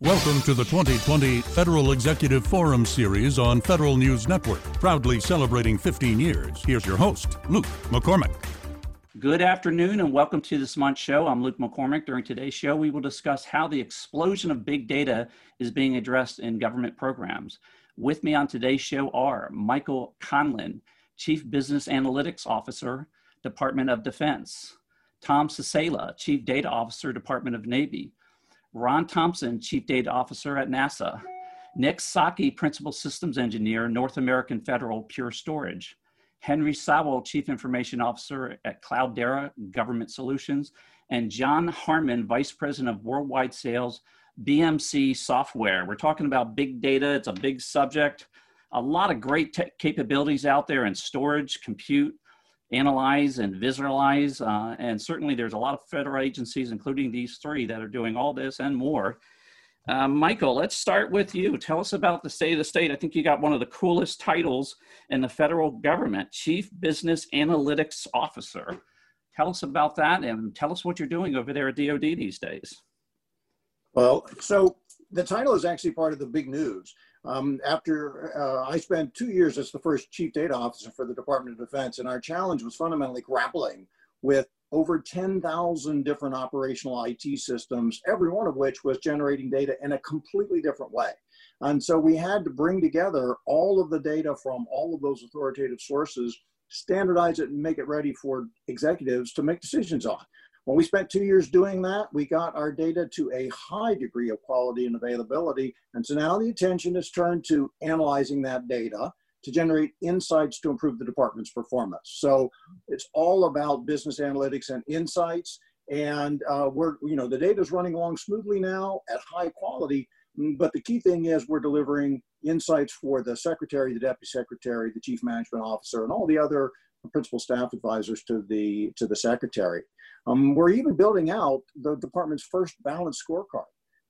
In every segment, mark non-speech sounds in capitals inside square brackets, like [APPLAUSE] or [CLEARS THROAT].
Welcome to the 2020 Federal Executive Forum series on Federal News Network, proudly celebrating 15 years. Here's your host, Luke McCormack. Good afternoon and welcome to this month's show. I'm Luke McCormack. During today's show, we will discuss how the explosion of big data is being addressed in government programs. With me on today's show are Michael Conlin, Chief Business Analytics Officer, Department of Defense, Tom Sasala, Chief Data Officer, Department of Navy, Ron Thompson, Chief Data Officer at NASA, Nick Psaki, Principal Systems Engineer, North American Federal Pure Storage, Henry Sowell, Chief Information Officer at Cloudera Government Solutions, and John Harmon, Vice President of Worldwide Sales, BMC Software. We're talking about big data. It's a big subject. A lot of great capabilities out there in storage, compute, analyze and visualize. Uh, and certainly there's a lot of federal agencies, including these three, that are doing all this and more. Uh, Michael, let's start with you. Tell us about the state of the state. I think you got one of the coolest titles in the federal government, Chief Business Analytics Officer. Tell us about that and tell us what you're doing over there at DoD these days. Well, so the title is actually part of the big news. Um, after uh, I spent two years as the first chief data officer for the Department of Defense, and our challenge was fundamentally grappling with over 10,000 different operational IT systems, every one of which was generating data in a completely different way. And so we had to bring together all of the data from all of those authoritative sources, standardize it, and make it ready for executives to make decisions on. When we spent two years doing that, we got our data to a high degree of quality and availability. And so now the attention is turned to analyzing that data to generate insights to improve the department's performance. So it's all about business analytics and insights. And uh, we're, you know, the data is running along smoothly now at high quality. But the key thing is we're delivering insights for the secretary, the deputy secretary, the chief management officer, and all the other principal staff advisors to the to the secretary. Um, we're even building out the department's first balanced scorecard.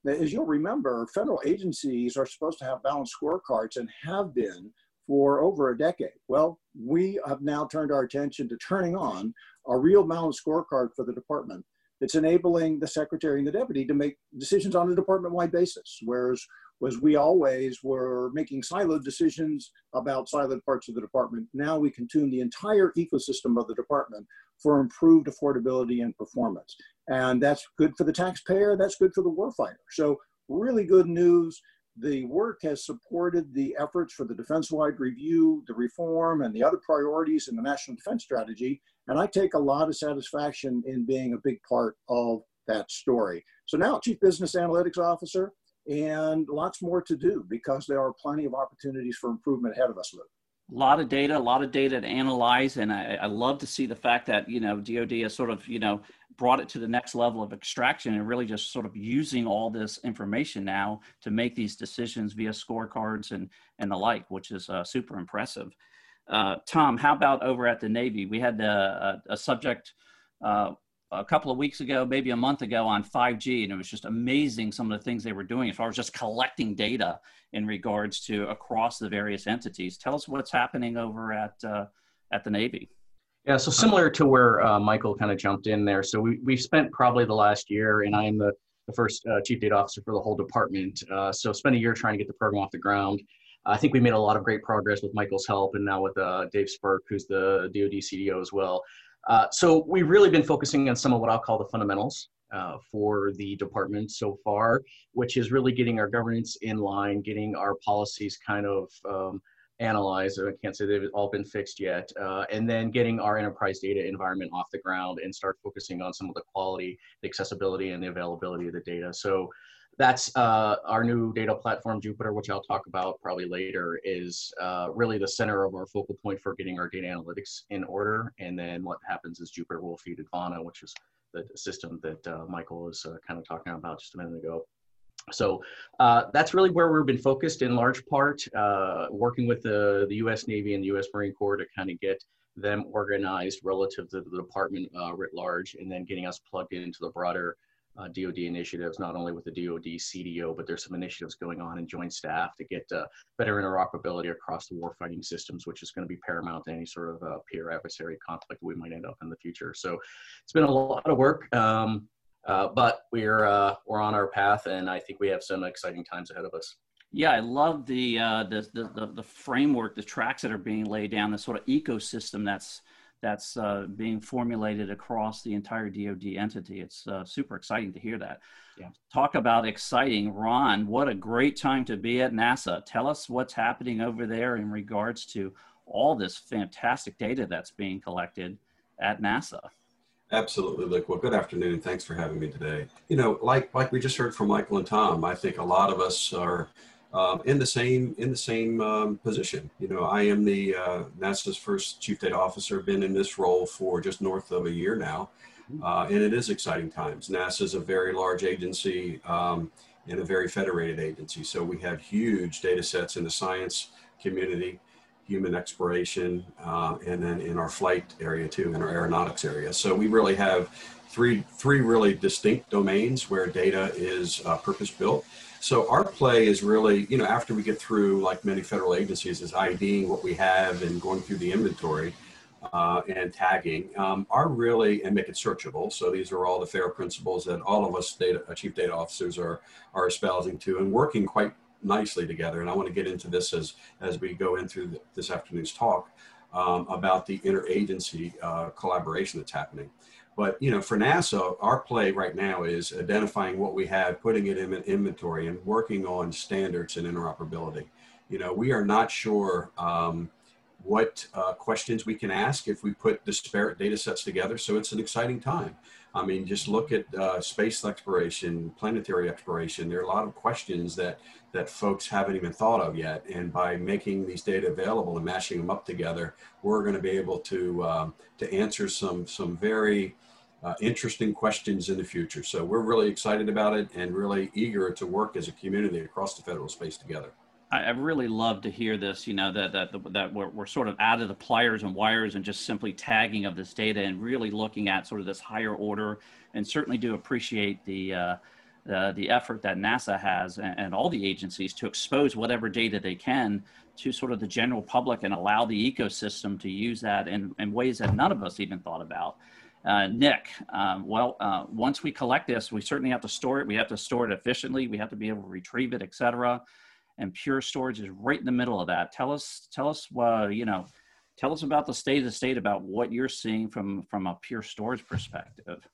As you'll remember, federal agencies are supposed to have balanced scorecards and have been for over a decade. Well, we have now turned our attention to turning on a real balanced scorecard for the department that's enabling the secretary and the deputy to make decisions on a department-wide basis, whereas was we always were making siloed decisions about siloed parts of the department. Now we can tune the entire ecosystem of the department for improved affordability and performance. And that's good for the taxpayer, that's good for the warfighter. So really good news. The work has supported the efforts for the defense-wide review, the reform, and the other priorities in the national defense strategy. And I take a lot of satisfaction in being a big part of that story. So now Chief Business Analytics Officer, and lots more to do because there are plenty of opportunities for improvement ahead of us, Luke. A lot of data, a lot of data to analyze, and I, I love to see the fact that you know DoD has sort of you know brought it to the next level of extraction and really just sort of using all this information now to make these decisions via scorecards and and the like, which is uh, super impressive. Uh, Tom, how about over at the Navy? We had a, a, a subject uh, a couple of weeks ago, maybe a month ago on 5G, and it was just amazing some of the things they were doing as far as just collecting data in regards to across the various entities. Tell us what's happening over at uh, at the Navy. Yeah, so similar to where uh, Michael kind of jumped in there. So we we've spent probably the last year, and I am the the first uh, chief data officer for the whole department. Uh, so spent a year trying to get the program off the ground. I think we made a lot of great progress with Michael's help, and now with uh, Dave Spirk, who's the DoD CDO as well. Uh, so we've really been focusing on some of what I'll call the fundamentals uh, for the department so far, which is really getting our governance in line, getting our policies kind of um, analyzed. I can't say they've all been fixed yet, uh, and then getting our enterprise data environment off the ground and start focusing on some of the quality, the accessibility, and the availability of the data. So that's uh, our new data platform, Jupiter, which I'll talk about probably later, is uh, really the center of our focal point for getting our data analytics in order. And then what happens is Jupiter will feed Advana, which is the system that uh, Michael was uh, kind of talking about just a minute ago. So uh, that's really where we've been focused in large part, uh, working with the, the U.S. Navy and the U.S. Marine Corps to kind of get them organized relative to the department writ large, and then getting us plugged into the broader uh, DoD initiatives, not only with the DoD CDO, but there's some initiatives going on in joint staff to get uh, better interoperability across the warfighting systems, which is going to be paramount to any sort of uh, peer adversary conflict we might end up in the future. So it's been a lot of work. Um, Uh, but we're uh, we're on our path, and I think we have some exciting times ahead of us. Yeah, I love the, uh, the, the, the the framework, the tracks that are being laid down, the sort of ecosystem that's that's uh, being formulated across the entire DoD entity. It's uh, super exciting to hear that. Yeah. Talk about exciting, Ron. What a great time to be at NASA. Tell us what's happening over there in regards to all this fantastic data that's being collected at NASA. Absolutely, Luke. Well, good afternoon. Thanks for having me today. You know, like like we just heard from Michael and Tom, I think a lot of us are um, in the same in the same um, position. You know, I am the uh, NASA's first chief data officer. Been in this role for just north of a year now, mm-hmm. uh, and it is exciting times. NASA is a very large agency um, and a very federated agency, so we have huge data sets in the science community human exploration, uh, and then in our flight area too, in our aeronautics area. So we really have three three really distinct domains where data is uh, purpose built. So our play is really, you know, after we get through, like many federal agencies, is IDing what we have and going through the inventory uh, and tagging um, are really and make it searchable. So these are all the FAIR principles that all of us data, chief data officers are are espousing to and working quite nicely together. And I want to get into this as, as we go in through this afternoon's talk um, about the interagency uh, collaboration that's happening. But you know, for NASA, our play right now is identifying what we have, putting it in an inventory, and working on standards and interoperability. You know, we are not sure um, what uh, questions we can ask if we put disparate data sets together. So it's an exciting time. I mean, just look at uh, space exploration, planetary exploration. There are a lot of questions that that folks haven't even thought of yet. And by making these data available and mashing them up together, we're going to be able to um, to answer some some very uh, interesting questions in the future. So we're really excited about it and really eager to work as a community across the federal space together. I, really love to hear this. You know that that that we're, we're sort of out of the pliers and wires and just simply tagging of this data and really looking at sort of this higher order. And certainly do appreciate the uh, the, the effort that NASA has and, and, all the agencies to expose whatever data they can to sort of the general public and allow the ecosystem to use that in, in ways that none of us even thought about. Uh, Nick, um, well, uh, once we collect this, we certainly have to store it. We have to store it efficiently. We have to be able to retrieve it, et cetera and Pure Storage is right in the middle of that. Tell us, tell us, uh, you know, tell us about the state of the state about what you're seeing from from a Pure Storage perspective.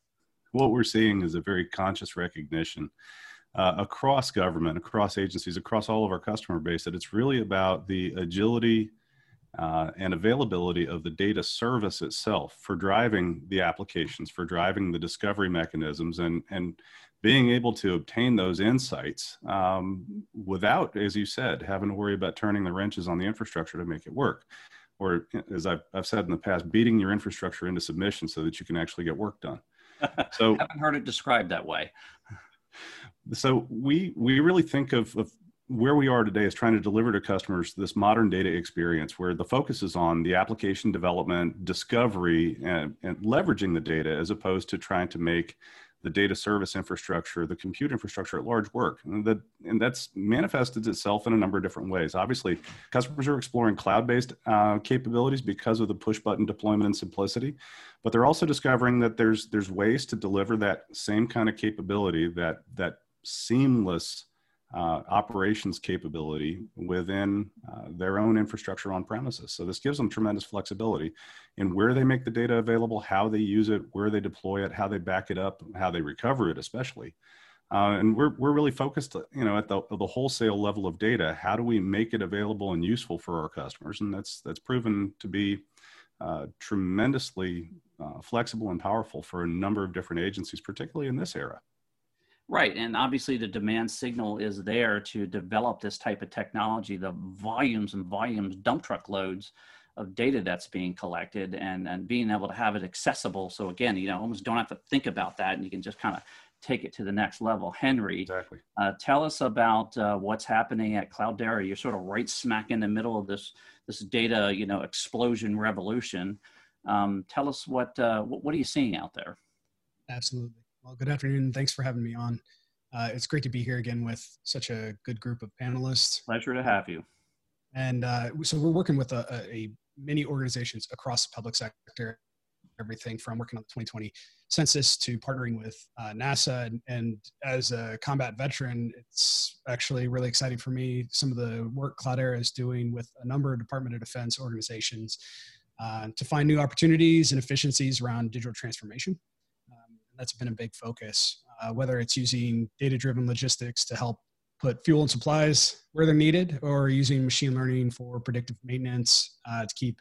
What we're seeing is a very conscious recognition uh, across government, across agencies, across all of our customer base that it's really about the agility uh, and availability of the data service itself for driving the applications, for driving the discovery mechanisms, and and being able to obtain those insights um, without, as you said, having to worry about turning the wrenches on the infrastructure to make it work. Or, as I've, I've said in the past, beating your infrastructure into submission so that you can actually get work done. [LAUGHS] So, I haven't heard it described that way. So, we, we really think of, of where we are today is trying to deliver to customers this modern data experience where the focus is on the application development, discovery, and, and leveraging the data as opposed to trying to make the data service infrastructure, the compute infrastructure at large work. And, and that's manifested itself in a number of different ways. Obviously, customers are exploring cloud-based uh, capabilities because of the push-button deployment and simplicity, but they're also discovering that there's, there's ways to deliver that same kind of capability, that, that seamless uh, operations capability within uh, their own infrastructure on premises. So this gives them tremendous flexibility in where they make the data available, how they use it, where they deploy it, how they back it up, how they recover it, especially. Uh, and we're, we're really focused, you know, at the, the wholesale level of data. How do we make it available and useful for our customers? And that's that's proven to be uh, tremendously uh, flexible and powerful for a number of different agencies, particularly in this era. Right. And obviously, the demand signal is there to develop this type of technology, the volumes and volumes, dump truck loads of data that's being collected and, and being able to have it accessible. So, again, you know, almost don't have to think about that and you can just kind of take it to the next level. Henry, exactly. Uh, tell us about uh, what's happening at Cloudera. You're sort of right smack in the middle of this this data, you know, explosion revolution. Um, tell us what, uh, what what are you seeing out there? Absolutely. Well, good afternoon. Thanks for having me on. Uh, it's great to be here again with such a good group of panelists. Pleasure to have you. And uh, so we're working with a, a, many organizations across the public sector everything from working on the 2020 census to partnering with uh, NASA. And, and, as a combat veteran, it's actually really exciting for me. Some of the work Cloudera is doing with a number of Department of Defense organizations uh, to find new opportunities and efficiencies around digital transformation. That's been a big focus, uh, whether it's using data driven logistics to help put fuel and supplies where they're needed or using machine learning for predictive maintenance uh, to keep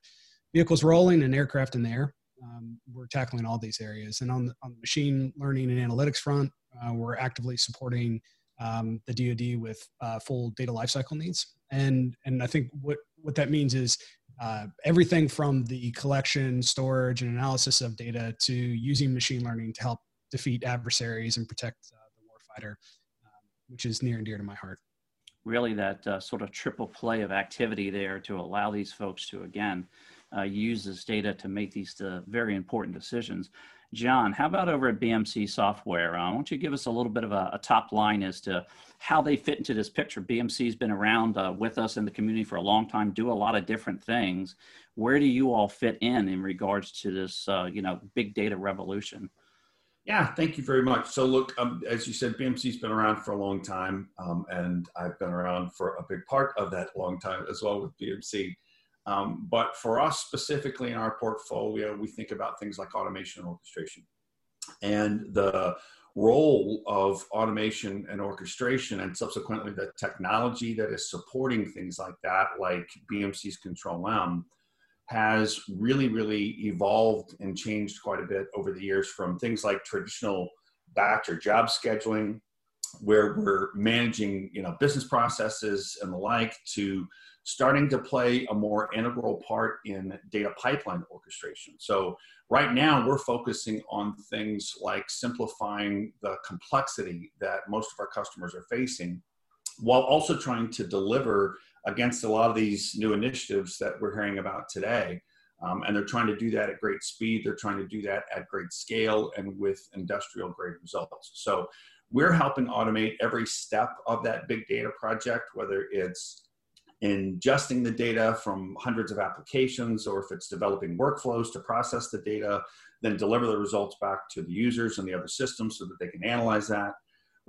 vehicles rolling and aircraft in the air. Um, we're tackling all these areas. And on the, on the machine learning and analytics front, uh, we're actively supporting um, the DoD with uh, full data lifecycle needs. And, and I think what, what that means is uh, everything from the collection, storage, and analysis of data to using machine learning to help defeat adversaries and protect uh, the warfighter, um, which is near and dear to my heart. Really, that uh, sort of triple play of activity there to allow these folks to, again, uh, use this data to make these very important decisions. John, how about over at BMC Software? Uh, why don't you give us a little bit of a, a, top line as to how they fit into this picture? BMC's been around uh, with us in the community for a long time, do a lot of different things. Where do you all fit in in regards to this, uh, you know, big data revolution? Yeah, thank you very much. So, look, um, as you said, BMC's been around for a long time, um, and I've been around for a big part of that long time as well with BMC. Um, but for us specifically in our portfolio, we think about things like automation and orchestration. And the role of automation and orchestration, and subsequently the technology that is supporting things like that, like BMC's Control M, has really, really evolved and changed quite a bit over the years from things like traditional batch or job scheduling, where we're managing, you know, business processes and the like, to starting to play a more integral part in data pipeline orchestration. So right now we're focusing on things like simplifying the complexity that most of our customers are facing while also trying to deliver against a lot of these new initiatives that we're hearing about today. Um, and they're trying to do that at great speed. They're trying to do that at great scale and with industrial grade results. So we're helping automate every step of that big data project, whether it's ingesting the data from hundreds of applications, or if it's developing workflows to process the data, then deliver the results back to the users and the other systems so that they can analyze that.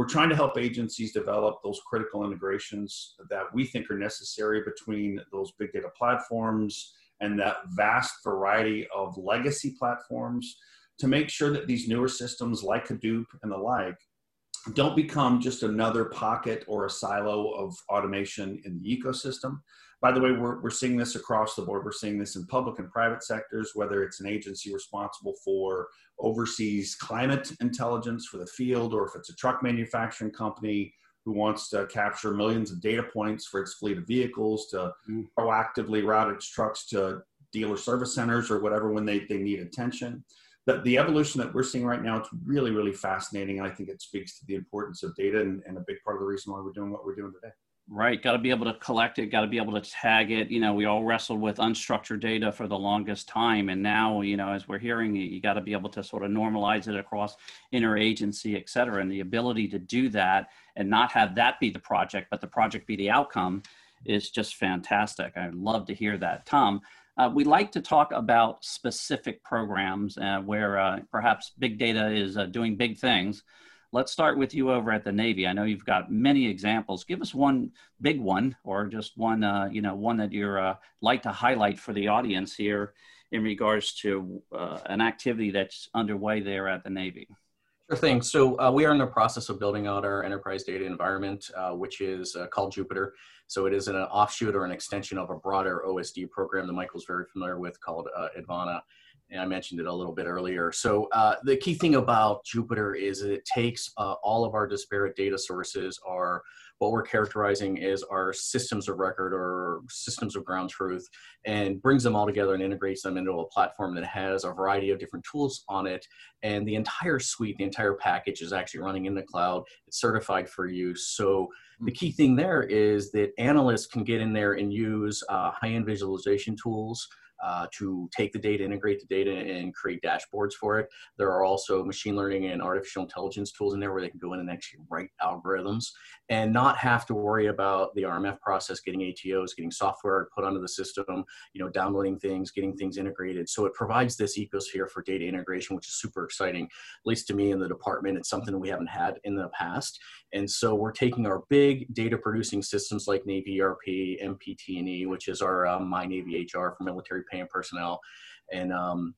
We're trying to help agencies develop those critical integrations that we think are necessary between those big data platforms and that vast variety of legacy platforms to make sure that these newer systems like Hadoop and the like don't become just another pocket or a silo of automation in the ecosystem. By the way, we're, we're seeing this across the board. We're seeing this in public and private sectors, whether it's an agency responsible for overseas climate intelligence for the field, or if it's a truck manufacturing company who wants to capture millions of data points for its fleet of vehicles to mm. proactively route its trucks to dealer service centers or whatever when they, they need attention the, the evolution that we're seeing right now, it's really, really fascinating. And I think it speaks to the importance of data and, and a big part of the reason why we're doing what we're doing today. Right. Got to be able to collect it, got to be able to tag it. You know, we all wrestled with unstructured data for the longest time. And now, you know, as we're hearing, you got to be able to sort of normalize it across interagency, et cetera. And the ability to do that and not have that be the project, but the project be the outcome is just fantastic. I'd love to hear that. Tom, uh, we like to talk about specific programs uh, where uh, perhaps big data is uh, doing big things. Let's start with you over at the Navy. I know you've got many examples. Give us one big one, or just one, uh, you know, one that you're uh, like to highlight for the audience here in regards to an activity that's underway there at the Navy. Sure thing. So uh, we are in the process of building out our enterprise data environment, uh, which is uh, called Jupiter. So it is an offshoot or an extension of a broader OSD program that Michael's very familiar with called uh, Advana. And I mentioned it a little bit earlier. So uh, the key thing about Jupiter is it takes uh, all of our disparate data sources, our what we're characterizing as our systems of record or systems of ground truth and brings them all together and integrates them into a platform that has a variety of different tools on it. And the entire suite, the entire package is actually running in the cloud. It's certified for use. So the key thing there is that analysts can get in there and use uh, high-end visualization tools uh, to take the data, integrate the data, and create dashboards for it. There are also machine learning and artificial intelligence tools in there where they can go in and actually write algorithms and not have to worry about the RMF process, getting ATOs, getting software put onto the system, you know, downloading things, getting things integrated. So it provides this ecosphere for data integration, which is super exciting, at least to me in the department. It's something we haven't had in the past. And so we're taking our big data producing systems like Navy ERP, MPT&E, which is our um, My Navy HR for military pay and personnel, and um,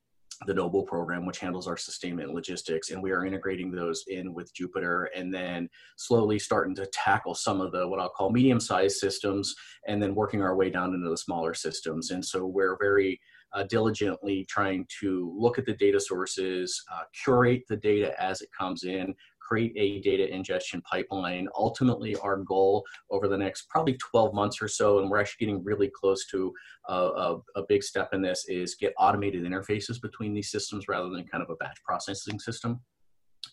the Noble program, which handles our sustainment logistics. And we are integrating those in with Jupiter and then slowly starting to tackle some of the what I'll call medium sized systems and then working our way down into the smaller systems. And so we're very uh, diligently trying to look at the data sources, uh, curate the data as it comes in, create a data ingestion pipeline. Ultimately, our goal over the next probably 12 months or so, and we're actually getting really close to a, a, a big step in this, is get automated interfaces between these systems rather than kind of a batch processing system.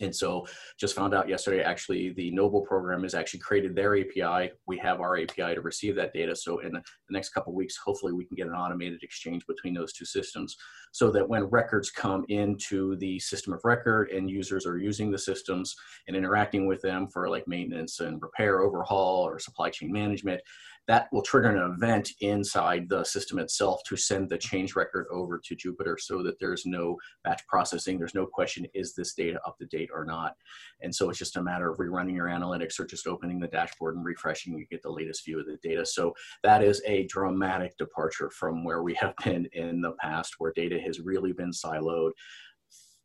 And so just found out yesterday, actually, the Noble program has actually created their API. We have our API to receive that data. So in the next couple weeks, hopefully we can get an automated exchange between those two systems so that when records come into the system of record and users are using the systems and interacting with them for like maintenance and repair, overhaul, or supply chain management, that will trigger an event inside the system itself to send the change record over to Jupiter so that there's no batch processing. There's no question, is this data up to date or not? And so it's just a matter of rerunning your analytics or just opening the dashboard and refreshing, you get the latest view of the data. So that is a dramatic departure from where we have [LAUGHS] been in the past where data has really been siloed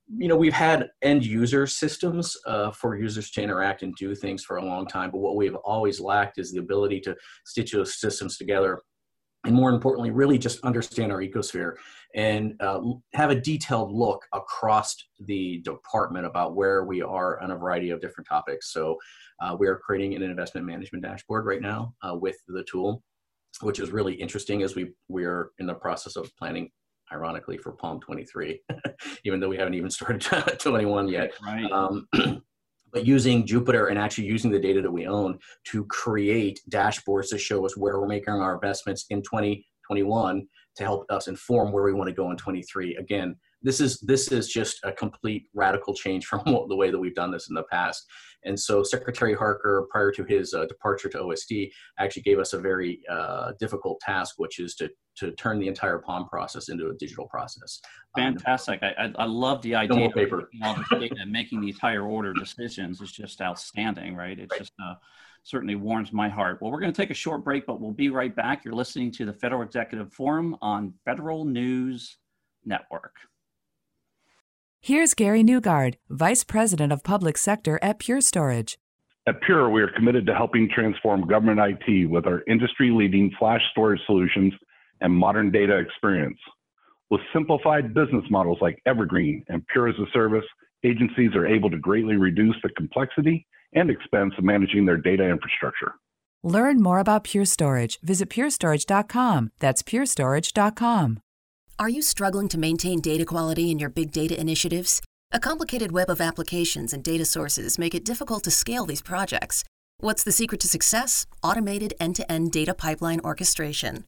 you know we've had end user systems uh, for users to interact and do things for a long time but what we've always lacked is the ability to stitch those systems together and more importantly really just understand our ecosphere and uh, have a detailed look across the department about where we are on a variety of different topics. So uh, we are creating an investment management dashboard right now uh, with the tool which is really interesting as we we're in the process of planning ironically for POM 23, [LAUGHS] even though we haven't even started [LAUGHS] 21 yet. Right. Um, [CLEARS THROAT] but using Jupiter and actually using the data that we own to create dashboards to show us where we're making our investments in 2021 to help us inform where we want to go in 23. Again, this is this is just a complete radical change [LAUGHS] from the way that we've done this in the past. And so Secretary Harker, prior to his uh, departure to OSD, actually gave us a very uh, difficult task, which is to to turn the entire POM process into a digital process. Um, Fantastic. Um, I, I love the idea of paper. all this data making these higher order decisions is just outstanding, right? It just uh, certainly warms my heart. Well, we're going to take a short break, but we'll be right back. You're listening to the Federal Executive Forum on Federal News Network. Here's Gary Newgaard, Vice President of Public Sector at Pure Storage. At Pure, we are committed to helping transform government IT with our industry leading flash storage solutions and modern data experience. With simplified business models like Evergreen and Pure as a Service, agencies are able to greatly reduce the complexity and expense of managing their data infrastructure. Learn more about Pure Storage. Visit purestorage.com. That's purestorage.com. Are you struggling to maintain data quality in your big data initiatives? A complicated web of applications and data sources make it difficult to scale these projects. What's the secret to success? Automated end to end data pipeline orchestration.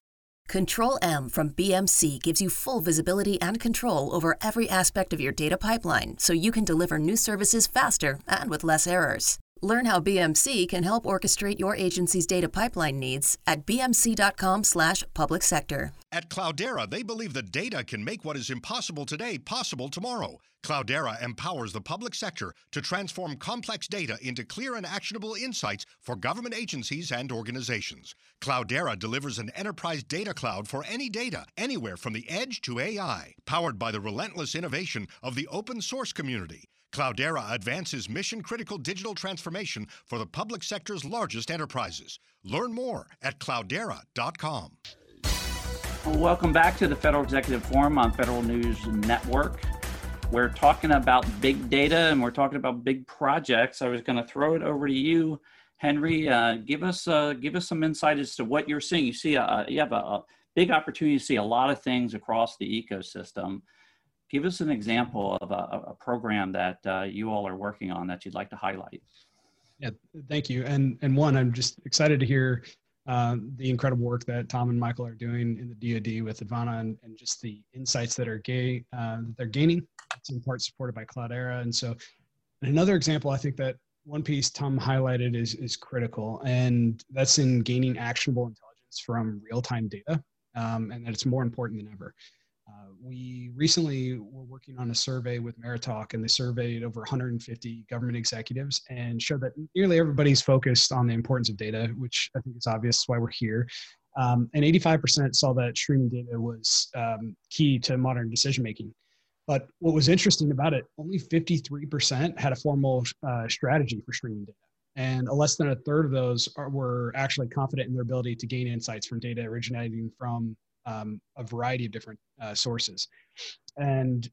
Control M from BMC gives you full visibility and control over every aspect of your data pipeline so you can deliver new services faster and with less errors. Learn how BMC can help orchestrate your agency's data pipeline needs at bmc.com/public sector. At Cloudera, they believe that data can make what is impossible today possible tomorrow. Cloudera empowers the public sector to transform complex data into clear and actionable insights for government agencies and organizations. Cloudera delivers an enterprise data cloud for any data, anywhere from the edge to AI, powered by the relentless innovation of the open source community. Cloudera advances mission critical digital transformation for the public sector's largest enterprises. Learn more at cloudera.com. Welcome back to the Federal Executive Forum on Federal News Network. We're talking about big data and we're talking about big projects. I was going to throw it over to you, Henry. Uh, give us uh, give us some insight as to what you're seeing. You see, a, you have a, a big opportunity to see a lot of things across the ecosystem give us an example of a, a program that uh, you all are working on that you'd like to highlight. Yeah, thank you. And and one, I'm just excited to hear uh, the incredible work that Tom and Michael are doing in the DoD with Advana and, and just the insights that are gay uh, that they're gaining. It's in part supported by Cloudera, and so another example I think that one piece Tom highlighted is is critical, and that's in gaining actionable intelligence from real time data, um, and that it's more important than ever. Uh, we recently were working on a survey with Meritalk, and they surveyed over 150 government executives and showed that nearly everybody's focused on the importance of data, which I think is obvious why we're here. Um, and 85% saw that streaming data was um, key to modern decision making. But what was interesting about it, only 53% had a formal uh, strategy for streaming data. And less than a third of those are, were actually confident in their ability to gain insights from data originating from um, a variety of different uh, sources. And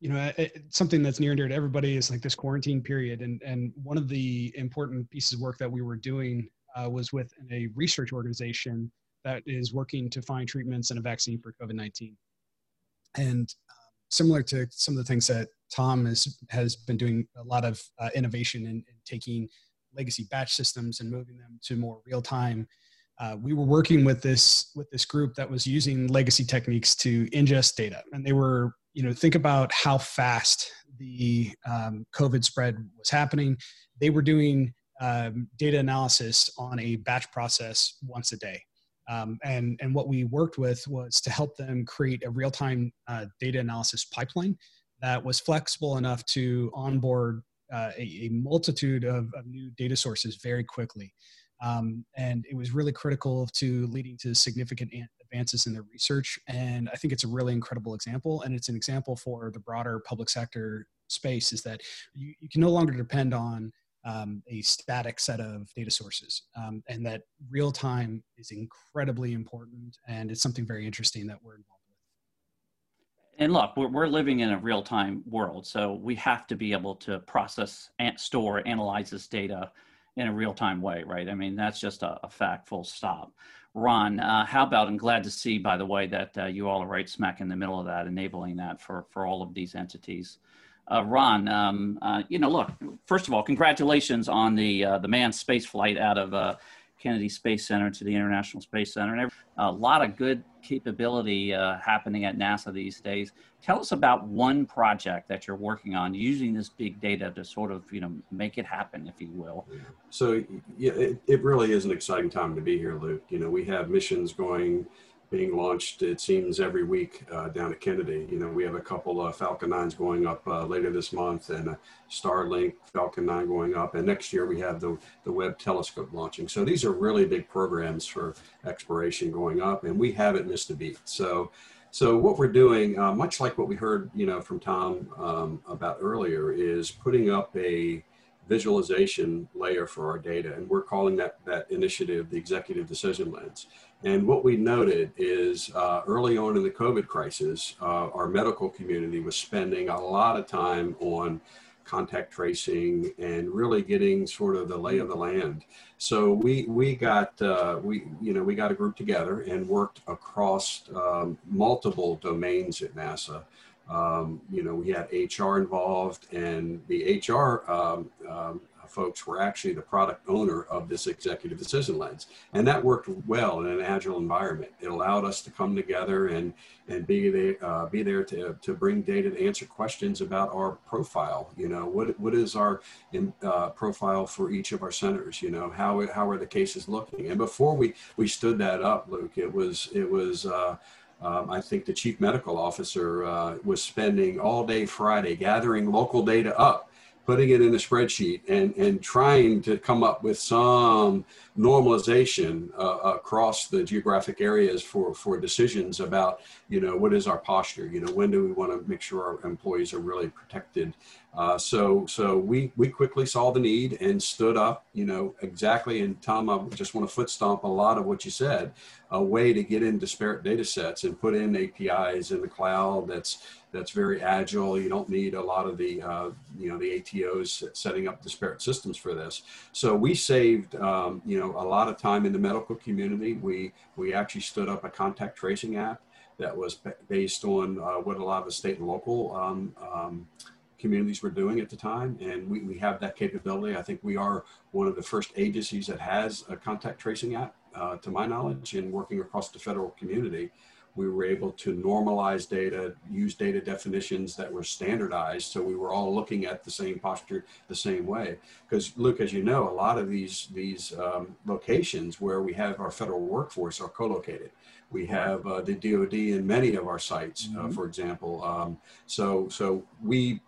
you know, it, something that's near and dear to everybody is like this quarantine period. And and one of the important pieces of work that we were doing uh, was with a research organization that is working to find treatments and a vaccine for COVID nineteen. And um, similar to some of the things that Tom has has been doing a lot of uh, innovation in, in taking legacy batch systems and moving them to more real time uh, we were working with this with this group that was using legacy techniques to ingest data, and they were you know think about how fast the um, COVID spread was happening. They were doing um, data analysis on a batch process once a day. Um, and, and what we worked with was to help them create a real time uh, data analysis pipeline that was flexible enough to onboard uh, a, a, multitude of, of, new data sources very quickly. Um, and it was really critical to leading to significant advances in their research. And I think it's a really incredible example. And it's an example for the broader public sector space is that you, you can no longer depend on um, a static set of data sources. Um, and that real time is incredibly important. And it's something very interesting that we're involved with. And look, we're, we're living in a real time world. So we have to be able to process and store, analyze this data in a real time way, right? I mean, that's just a, a fact, full stop. Ron, uh, how about, I'm glad to see, by the way, that uh, you all are right smack in the middle of that, enabling that for, for all of these entities. Uh, Ron, um, uh, you know, look, first of all, congratulations on the, uh, the manned space flight out of uh, Kennedy Space Center to the International Space Center. And a lot of good capability uh, happening at NASA these days. Tell us about one project that you're working on using this big data to sort of, you know, make it happen, if you will. So, yeah, it, it really is an exciting time to be here, Luke. You know, we have missions going being launched, it seems, every week uh, down at Kennedy. You know, we have a couple of Falcon 9s going up uh, later this month and a Starlink Falcon 9 going up. And next year we have the, the Webb telescope launching. So these are really big programs for exploration going up, and we haven't missed a beat. So, so what we're doing, uh, much like what we heard, you know, from Tom um, about earlier, is putting up a visualization layer for our data. And we're calling that, that initiative the executive decision lens. And what we noted is uh, early on in the COVID crisis, uh, our medical community was spending a lot of time on contact tracing and really getting sort of the lay of the land. So we we got uh, we you know we got a group together and worked across um, multiple domains at NASA. Um, you know, we had HR involved, and the HR um, um, folks were actually the product owner of this executive decision lens. And that worked well in an agile environment. It allowed us to come together and, and be, there, uh, be there to, to bring data to answer questions about our profile. You know, what, what is our uh, profile for each of our centers? You know, how, how are the cases looking? And before we, we stood that up, Luke, it was, it was, uh, um, I think the chief medical officer uh, was spending all day Friday gathering local data up putting it in a spreadsheet and, and trying to come up with some normalization uh, across the geographic areas for, for decisions about, you know, what is our posture? You know, when do we want to make sure our employees are really protected? Uh, so so we, we quickly saw the need and stood up, you know, exactly. And Tom, I just want to foot stomp a lot of what you said, a way to get in disparate data sets and put in APIs in the cloud that's that's very agile. You don't need a lot of the, uh, you know, the ATOs setting up disparate systems for this. So we saved, um, you know, a lot of time in the medical community. We, we actually stood up a contact tracing app that was based on uh, what a lot of the state and local um, um, communities were doing at the time. And we, we have that capability. I think we are one of the first agencies that has a contact tracing app uh, to my knowledge, in working across the federal community, we were able to normalize data, use data definitions that were standardized. So we were all looking at the same posture the same way. Because Luke, as you know, a lot of these, these um, locations where we have our federal workforce are co-located. We have uh, the DoD in many of our sites, uh, mm-hmm. for example. Um, so, so we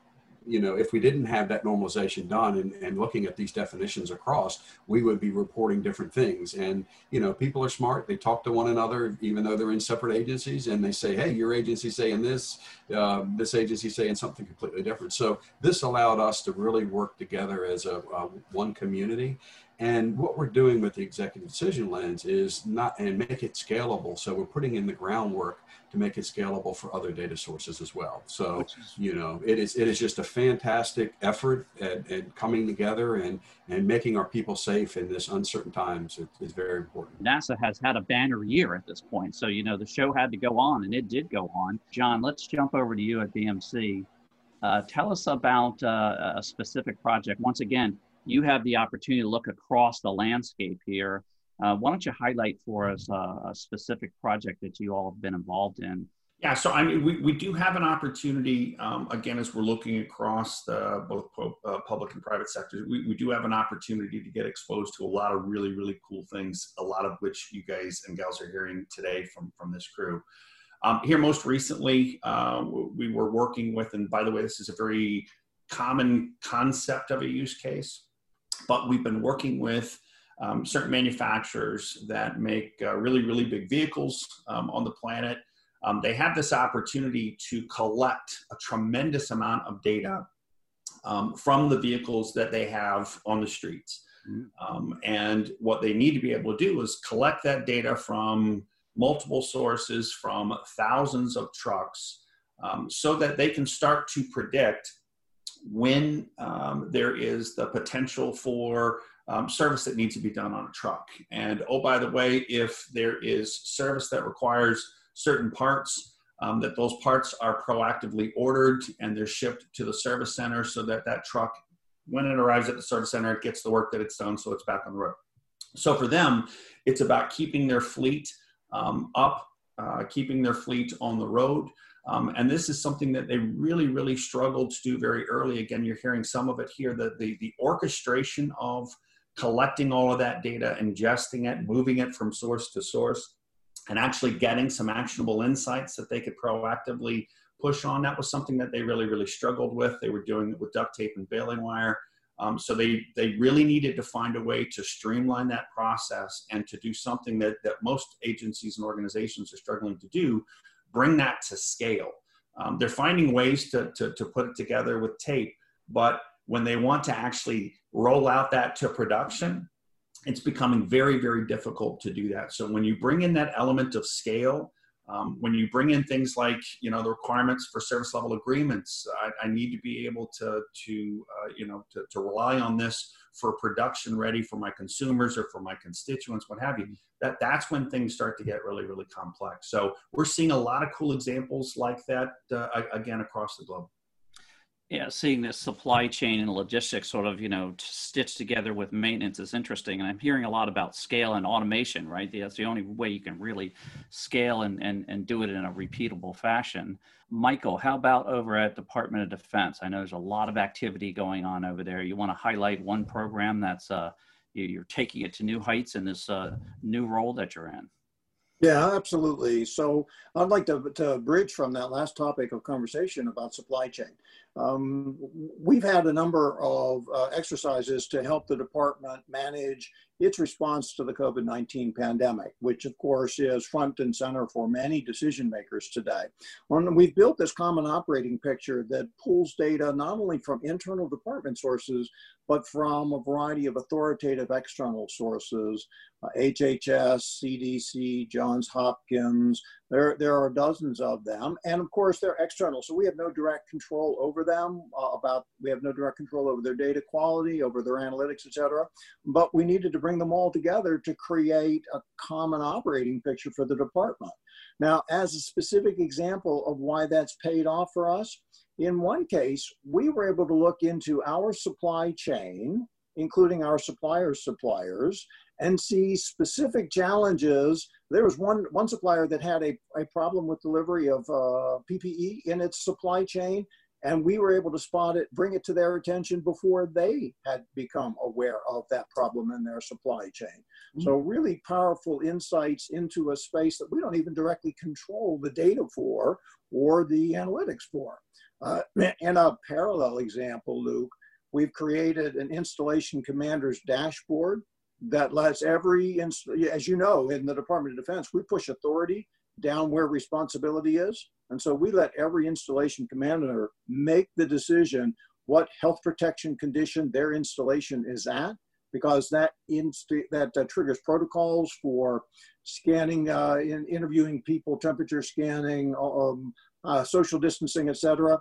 you know, if we didn't have that normalization done and, and looking at these definitions across, we would be reporting different things. And, you know, people are smart. They talk to one another, even though they're in separate agencies and they say, Hey, your agency saying this, uh, this agency saying something completely different. So this allowed us to really work together as a, a one community. And what we're doing with the executive decision lens is not and make it scalable. So we're putting in the groundwork to make it scalable for other data sources as well. So, you know, it is it is just a fantastic effort at, at coming together and and making our people safe in this uncertain times is, is very important. NASA has had a banner year at this point. So, you know, the show had to go on and it did go on. John, let's jump over to you at BMC. Uh, tell us about uh, a specific project. Once again, you have the opportunity to look across the landscape here uh, why don't you highlight for us uh, a specific project that you all have been involved in? Yeah, so I mean, we, we do have an opportunity, um, again, as we're looking across the, both uh, public and private sectors, we, we do have an opportunity to get exposed to a lot of really, really cool things, a lot of which you guys and gals are hearing today from, from this crew. Um, here, most recently, uh, we were working with, and by the way, this is a very common concept of a use case, but we've been working with um, certain manufacturers that make uh, really, really big vehicles um, on the planet. Um, they have this opportunity to collect a tremendous amount of data um, from the vehicles that they have on the streets. Mm-hmm. and what they need to be able to do is collect that data from multiple sources, from thousands of trucks, um, so that they can start to predict when um, there is the potential for um, service that needs to be done on a truck. And oh, by the way, if there is service that requires certain parts, um, that those parts are proactively ordered and they're shipped to the service center so that that truck, when it arrives at the service center, it gets the work that it's done so it's back on the road. So for them, it's about keeping their fleet um, up, uh, keeping their fleet on the road. Um, and this is something that they really, really struggled to do very early. Again, you're hearing some of it here, that the, the orchestration of collecting all of that data, ingesting it, moving it from source to source, and actually getting some actionable insights that they could proactively push on. That was something that they really, really struggled with. They were doing it with duct tape and baling wire. Um, so they, they really needed to find a way to streamline that process and to do something that, that most agencies and organizations are struggling to do, bring that to scale. Um, they're finding ways to, to, to put it together with tape, but when they want to actually roll out that to production, it's becoming very, very difficult to do that. So when you bring in that element of scale, um, when you bring in things like you know the requirements for service level agreements, I, I need to be able to to uh, you know to, to rely on this for production ready for my consumers or for my constituents, what have you. That that's when things start to get really really complex. So we're seeing a lot of cool examples like that uh, again across the globe yeah, seeing this supply chain and logistics sort of, you know, stitched together with maintenance is interesting. And I'm hearing a lot about scale and automation, right? That's the only way you can really scale and, and, and do it in a repeatable fashion. Michael, how about over at Department of Defense? I know there's a lot of activity going on over there. You want to highlight one program that's uh, you're taking it to new heights in this uh, new role that you're in? Yeah, absolutely. So I'd like to, to bridge from that last topic of conversation about supply chain. Um, we've had a number of uh, exercises to help the department manage its response to the COVID 19 pandemic, which of course is front and center for many decision makers today. And we've built this common operating picture that pulls data not only from internal department sources, but from a variety of authoritative external sources, uh, HHS, CDC, Johns Hopkins, there, there are dozens of them. And of course, they're external. So we have no direct control over them uh, about, we have no direct control over their data quality, over their analytics, et cetera. But we needed to bring them all together to create a common operating picture for the department. Now, as a specific example of why that's paid off for us, in one case, we were able to look into our supply chain, including our suppliers' suppliers, and see specific challenges. There was one, one supplier that had a, a problem with delivery of uh, PPE in its supply chain, and we were able to spot it, bring it to their attention before they had become aware of that problem in their supply chain. Mm-hmm. So, really powerful insights into a space that we don't even directly control the data for or the analytics for. Uh, [CLEARS THROAT] in a parallel example, Luke, we've created an installation commander's dashboard that lets every, as you know, in the Department of Defense, we push authority down where responsibility is. And so we let every installation commander make the decision what health protection condition their installation is at, because that inst- that uh, triggers protocols for scanning, uh, in, interviewing people, temperature scanning, um, uh, social distancing, etc.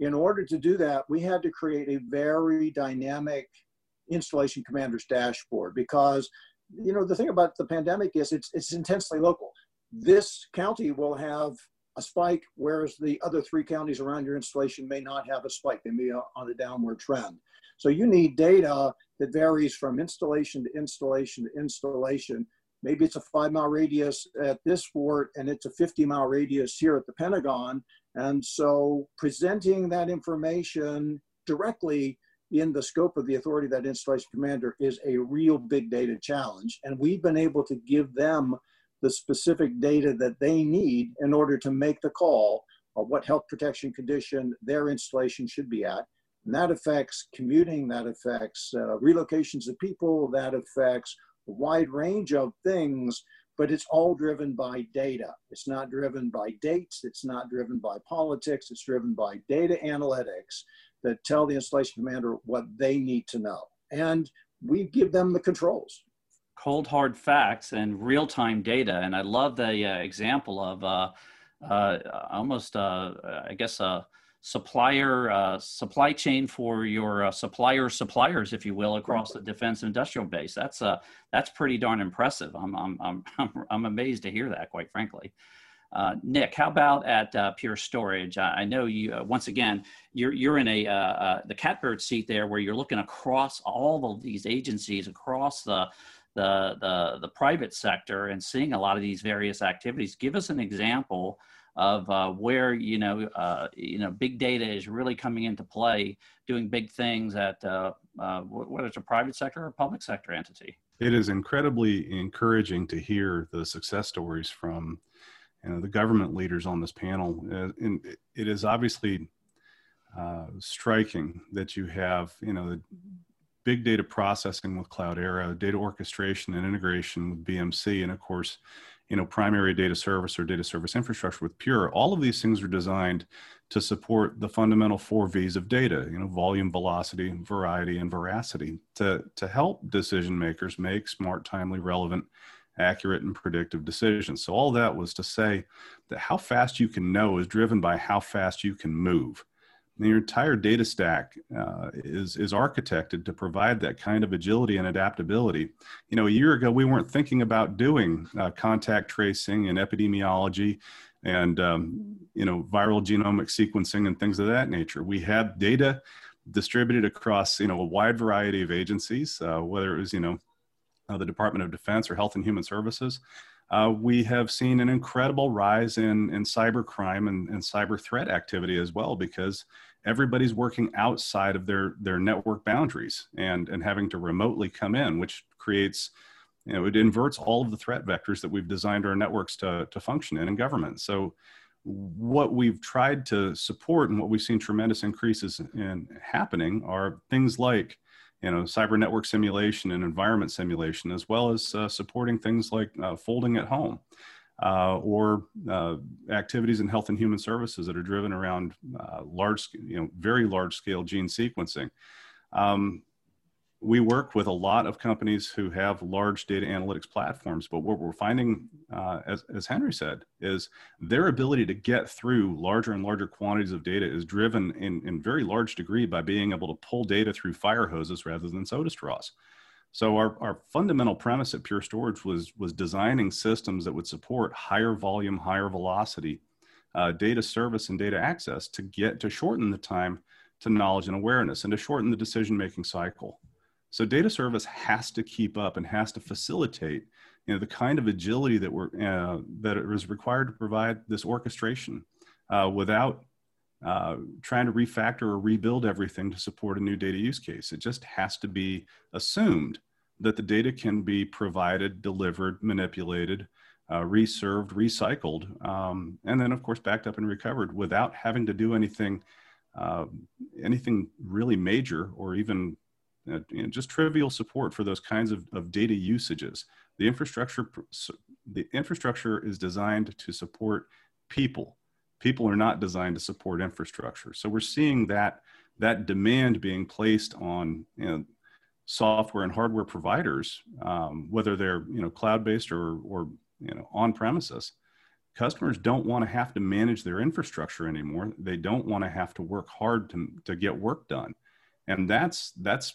In order to do that, we had to create a very dynamic installation commander's dashboard because you know the thing about the pandemic is it's it's intensely local this county will have a spike whereas the other three counties around your installation may not have a spike. They may be on a downward trend. So you need data that varies from installation to installation to installation. Maybe it's a five mile radius at this fort and it's a 50 mile radius here at the pentagon. And so presenting that information directly in the scope of the authority of that installation commander is a real big data challenge. And we've been able to give them the specific data that they need in order to make the call of what health protection condition their installation should be at. And that affects commuting, that affects uh, relocations of people, that affects a wide range of things, but it's all driven by data. It's not driven by dates, it's not driven by politics, it's driven by data analytics that tell the installation commander what they need to know. And we give them the controls. Cold hard facts and real time data. And I love the uh, example of uh, uh, almost, uh, I guess, a supplier uh, supply chain for your uh, supplier suppliers, if you will, across the defense industrial base. That's that's pretty darn impressive. I'm I'm [LAUGHS] I'm I'm amazed to hear that, quite frankly. Uh, Nick, how about at uh, Pure Storage? I, I know you, uh, once again, you're, you're in a, the catbird seat there where you're looking across all of these agencies, across the, the, the, the private sector and seeing a lot of these various activities. Give us an example of uh, where you know uh, you know big data is really coming into play, doing big things at uh, whether it's a private sector or public sector entity. It is incredibly encouraging to hear the success stories from you know, the government leaders on this panel. Uh, and it is obviously uh, striking that you have, you know, big data processing with Cloudera, data orchestration and integration with BMC, and of course, you know, primary data service or data service infrastructure with Pure. All of these things are designed to support the fundamental four V's of data, you know, volume, velocity, variety, and veracity to, to help decision makers make smart, timely, relevant, accurate and predictive decisions. So all that was to say that how fast you can know is driven by how fast you can move. Your entire data stack uh, is is architected to provide that kind of agility and adaptability. You know, a year ago we weren't thinking about doing uh, contact tracing and epidemiology and um, you know viral genomic sequencing and things of that nature. We had data distributed across you know a wide variety of agencies, uh, whether it was you know uh, the Department of Defense or Health and Human Services, uh, we have seen an incredible rise in, in cyber crime and, and cyber threat activity as well because everybody's working outside of their, their network boundaries and, and having to remotely come in, which creates, you know, it inverts all of the threat vectors that we've designed our networks to, to function in in government. So what we've tried to support and what we've seen tremendous increases in happening are things like you know, cyber network simulation and environment simulation, as well as uh, supporting things like uh, folding at home uh, or uh, activities in health and human services that are driven around uh, large, you know, very large scale gene sequencing. Um, we work with a lot of companies who have large data analytics platforms, but what we're finding, uh, as, as Henry said, is their ability to get through larger and larger quantities of data is driven in, in very large degree by being able to pull data through fire hoses rather than soda straws. So our, our fundamental premise at Pure Storage was, was designing systems that would support higher volume, higher velocity uh, data service and data access to get to shorten the time to knowledge and awareness and to shorten the decision-making cycle. So data service has to keep up and has to facilitate you know, the kind of agility that we're uh, required to provide this orchestration uh, without uh, trying to refactor or rebuild everything to support a new data use case. It just has to be assumed that the data can be provided, delivered, manipulated, uh, reserved, recycled, um, and then of course backed up and recovered without having to do anything, uh, anything really major or even uh, you know, just trivial support for those kinds of, of data usages. The infrastructure, the infrastructure is designed to support people. People are not designed to support infrastructure. So we're seeing that that demand being placed on you know, software and hardware providers, um, whether they're you know cloud-based or or you know on premises. Customers don't want to have to manage their infrastructure anymore. They don't want to have to work hard to, to get work done, and that's that's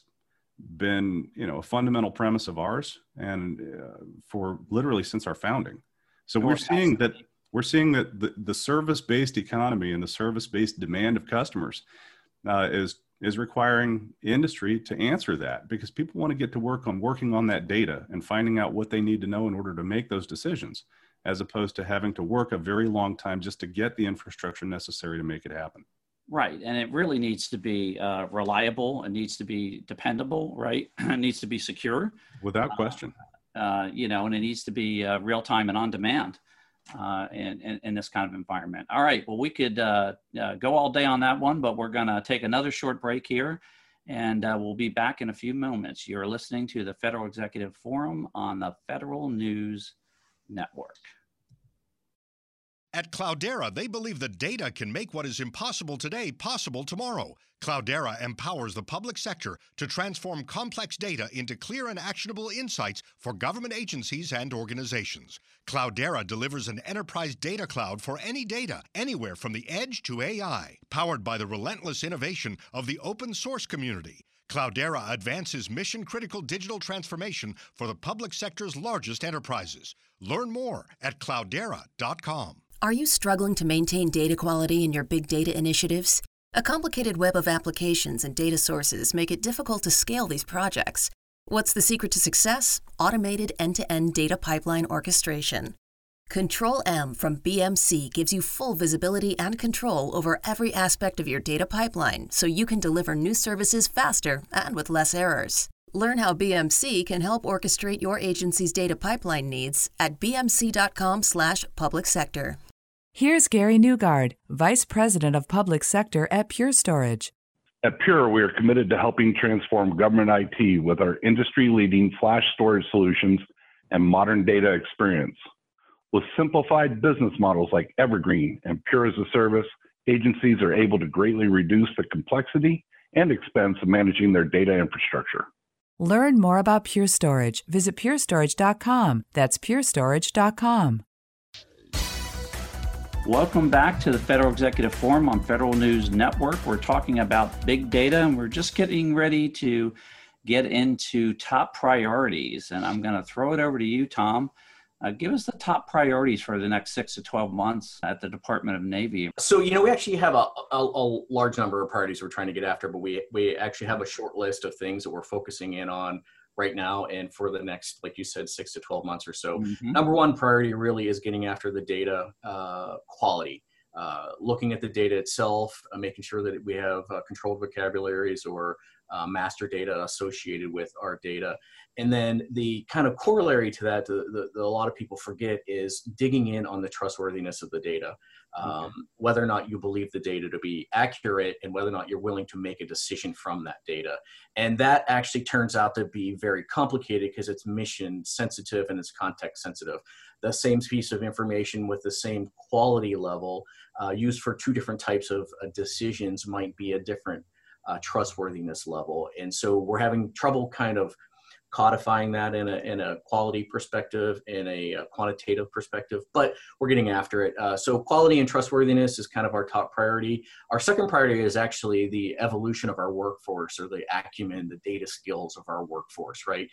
been you know a fundamental premise of ours and uh, for literally since our founding. So we're seeing that we're seeing that the, the service-based economy and the service-based demand of customers uh, is is requiring industry to answer that because people want to get to work on working on that data and finding out what they need to know in order to make those decisions as opposed to having to work a very long time just to get the infrastructure necessary to make it happen Right, and it really needs to be uh, reliable. It needs to be dependable. Right, [CLEARS THROAT] it needs to be secure. Without question. Uh, uh, you know, and it needs to be uh, real time and on demand uh, in, in, in, this kind of environment. All right, well, we could uh, go all day on that one, but we're going to take another short break here, and we'll be back in a few moments. You're listening to the Federal Executive Forum on the Federal News Network. At Cloudera, they believe the data can make what is impossible today possible tomorrow. Cloudera empowers the public sector to transform complex data into clear and actionable insights for government agencies and organizations. Cloudera delivers an enterprise data cloud for any data, anywhere from the edge to AI, powered by the relentless innovation of the open source community. Cloudera advances mission critical digital transformation for the public sector's largest enterprises. Learn more at cloudera.com. Are you struggling to maintain data quality in your big data initiatives? A complicated web of applications and data sources make it difficult to scale these projects. What's the secret to success? Automated end to end data pipeline orchestration. Control M from BMC gives you full visibility and control over every aspect of your data pipeline so you can deliver new services faster and with less errors. Learn how BMC can help orchestrate your agency's data pipeline needs at bmc.com/public sector. Here's Gary Newgaard, Vice President of Public Sector at Pure Storage. At Pure, we are committed to helping transform government IT with our industry leading flash storage solutions and modern data experience. With simplified business models like Evergreen and Pure as a Service, agencies are able to greatly reduce the complexity and expense of managing their data infrastructure. Learn more about Pure Storage. Visit purestorage.com. That's purestorage.com. Welcome back to the Federal Executive Forum on Federal News Network. We're talking about big data and we're just getting ready to get into top priorities. And I'm going to throw it over to you, Tom. Uh, give us the top priorities for the next six to 12 months at the Department of Navy. So, you know, we actually have a, a, a, large number of priorities we're trying to get after, but we, we actually have a short list of things that we're focusing in on right now and for the next, like you said, six to 12 months or so. Mm-hmm. Number one priority really is getting after the data uh, quality. Uh, looking at the data itself, uh, making sure that we have uh, controlled vocabularies or uh, master data associated with our data. And then the kind of corollary to that, that a lot of people forget, is digging in on the trustworthiness of the data um, okay. whether or not you believe the data to be accurate and whether or not you're willing to make a decision from that data. And that actually turns out to be very complicated because it's mission sensitive and it's context sensitive. The same piece of information with the same quality level uh, used for two different types of uh, decisions might be a different uh, trustworthiness level. And so we're having trouble kind of codifying that in a, in a quality perspective, in a, a quantitative perspective, but we're getting after it. Uh, so quality and trustworthiness is kind of our top priority. Our second priority is actually the evolution of our workforce or the acumen, the data skills of our workforce, right?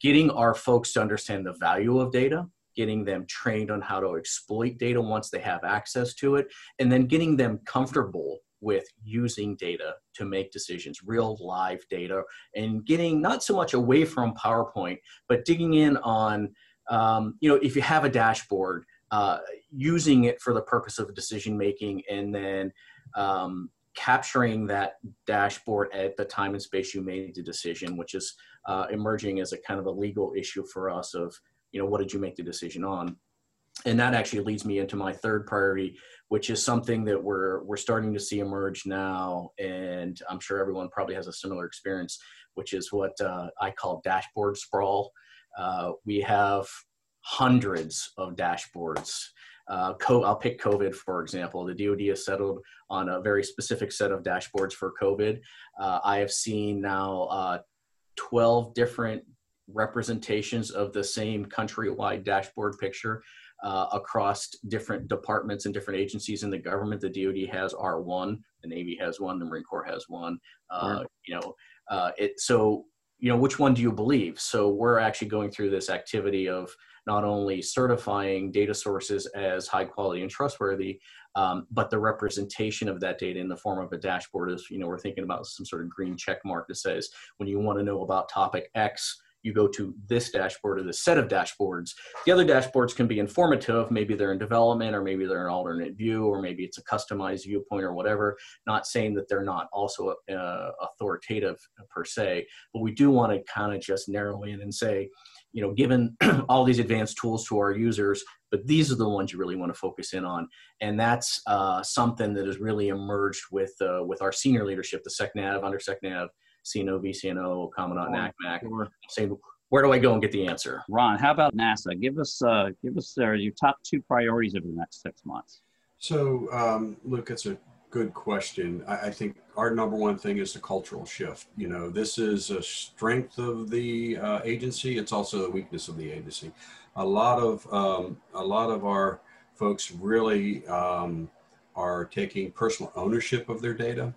Getting our folks to understand the value of data, getting them trained on how to exploit data once they have access to it, and then getting them comfortable with using data to make decisions, real live data, and getting not so much away from PowerPoint, but digging in on, um, you know, if you have a dashboard, uh, using it for the purpose of decision making, and then um, capturing that dashboard at the time and space you made the decision, which is uh, emerging as a kind of a legal issue for us of, you know, what did you make the decision on? And that actually leads me into my third priority, which is something that we're we're starting to see emerge now, and I'm sure everyone probably has a similar experience, which is what uh, I call dashboard sprawl. Uh, we have hundreds of dashboards uh, co- I'll pick COVID for example. The DoD has settled on a very specific set of dashboards for COVID. Uh, I have seen now uh, 12 different representations of the same countrywide dashboard picture uh, across different departments and different agencies in the government. The DoD has R1, the Navy has one, the Marine Corps has one. Uh, you know, uh, it so you know which one do you believe? So we're actually going through this activity of not only certifying data sources as high quality and trustworthy, um, but the representation of that data in the form of a dashboard is, you know, we're thinking about some sort of green check mark that says when you want to know about topic X, you go to this dashboard or this set of dashboards. The other dashboards can be informative. Maybe they're in development, or maybe they're an alternate view, or maybe it's a customized viewpoint or whatever. Not saying that they're not also uh, authoritative per se, but we do want to kind of just narrow in and say, you know, given [CLEARS THROAT] all these advanced tools to our users, but these are the ones you really want to focus in on. And that's uh, something that has really emerged with uh, with our senior leadership, the SecNav, under SecNav, CNO, VCNO, Commandant, NACMAC, sure. saying, where do I go and get the answer? Ron, how about NASA? Give us uh, give us uh, your top two priorities over the next six months. So, um, Luke, it's a good question. I, I, think our number one thing is the cultural shift. You know, this is a strength of the uh, agency. It's also a weakness of the agency. A lot of um, a lot of our folks really um, are taking personal ownership of their data.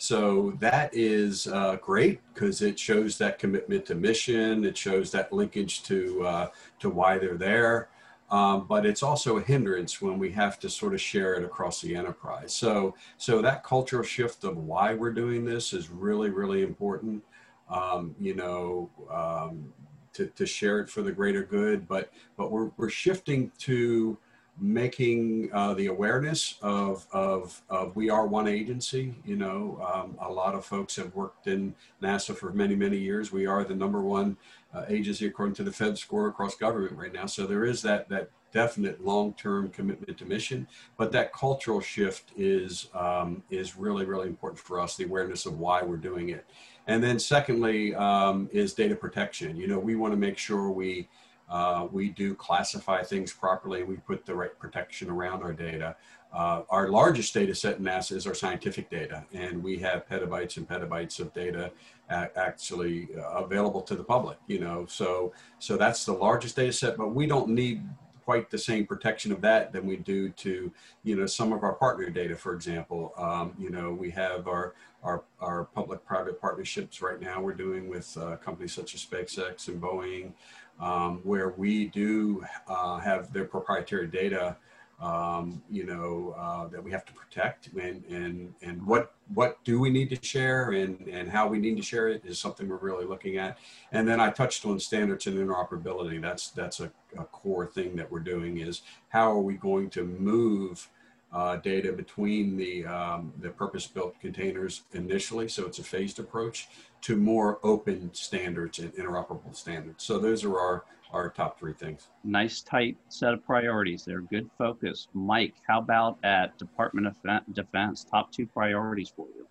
So that is uh, great because it shows that commitment to mission. It shows that linkage to uh, to why they're there. Um, but it's also a hindrance when we have to sort of share it across the enterprise. So, so that cultural shift of why we're doing this is really, really important. Um, you know, um, to, to share it for the greater good, but but we're we're shifting to making uh, the awareness of, of, of we are one agency. You know, um, a lot of folks have worked in NASA for many, many years. We are the number one uh, agency according to the Fed score across government right now. So there is that, that definite long-term commitment to mission, but that cultural shift is, um, is really, really important for us, the awareness of why we're doing it. And then secondly um, is data protection. You know, we want to make sure we uh, we do classify things properly. We put the right protection around our data. Uh, our largest data set in NASA is our scientific data, and we have petabytes and petabytes of data actually uh, available to the public. You know, so so that's the largest data set, but we don't need quite the same protection of that than we do to you know some of our partner data. For example, um, you know we have our our, our public-private partnerships right now we're doing with uh, companies such as SpaceX and Boeing um, where we do uh, have their proprietary data, um, you know, uh, that we have to protect and, and, and what, what do we need to share and, and how we need to share it is something we're really looking at. And then I touched on standards and interoperability. That's, that's a, a core thing that we're doing is how are we going to move uh, data between the, um, the purpose-built containers initially, so it's a phased approach, to more open standards and interoperable standards. So those are our, our top three things. Nice tight set of priorities there. Good focus. Mike, how about at Department of Defense, top two priorities for you?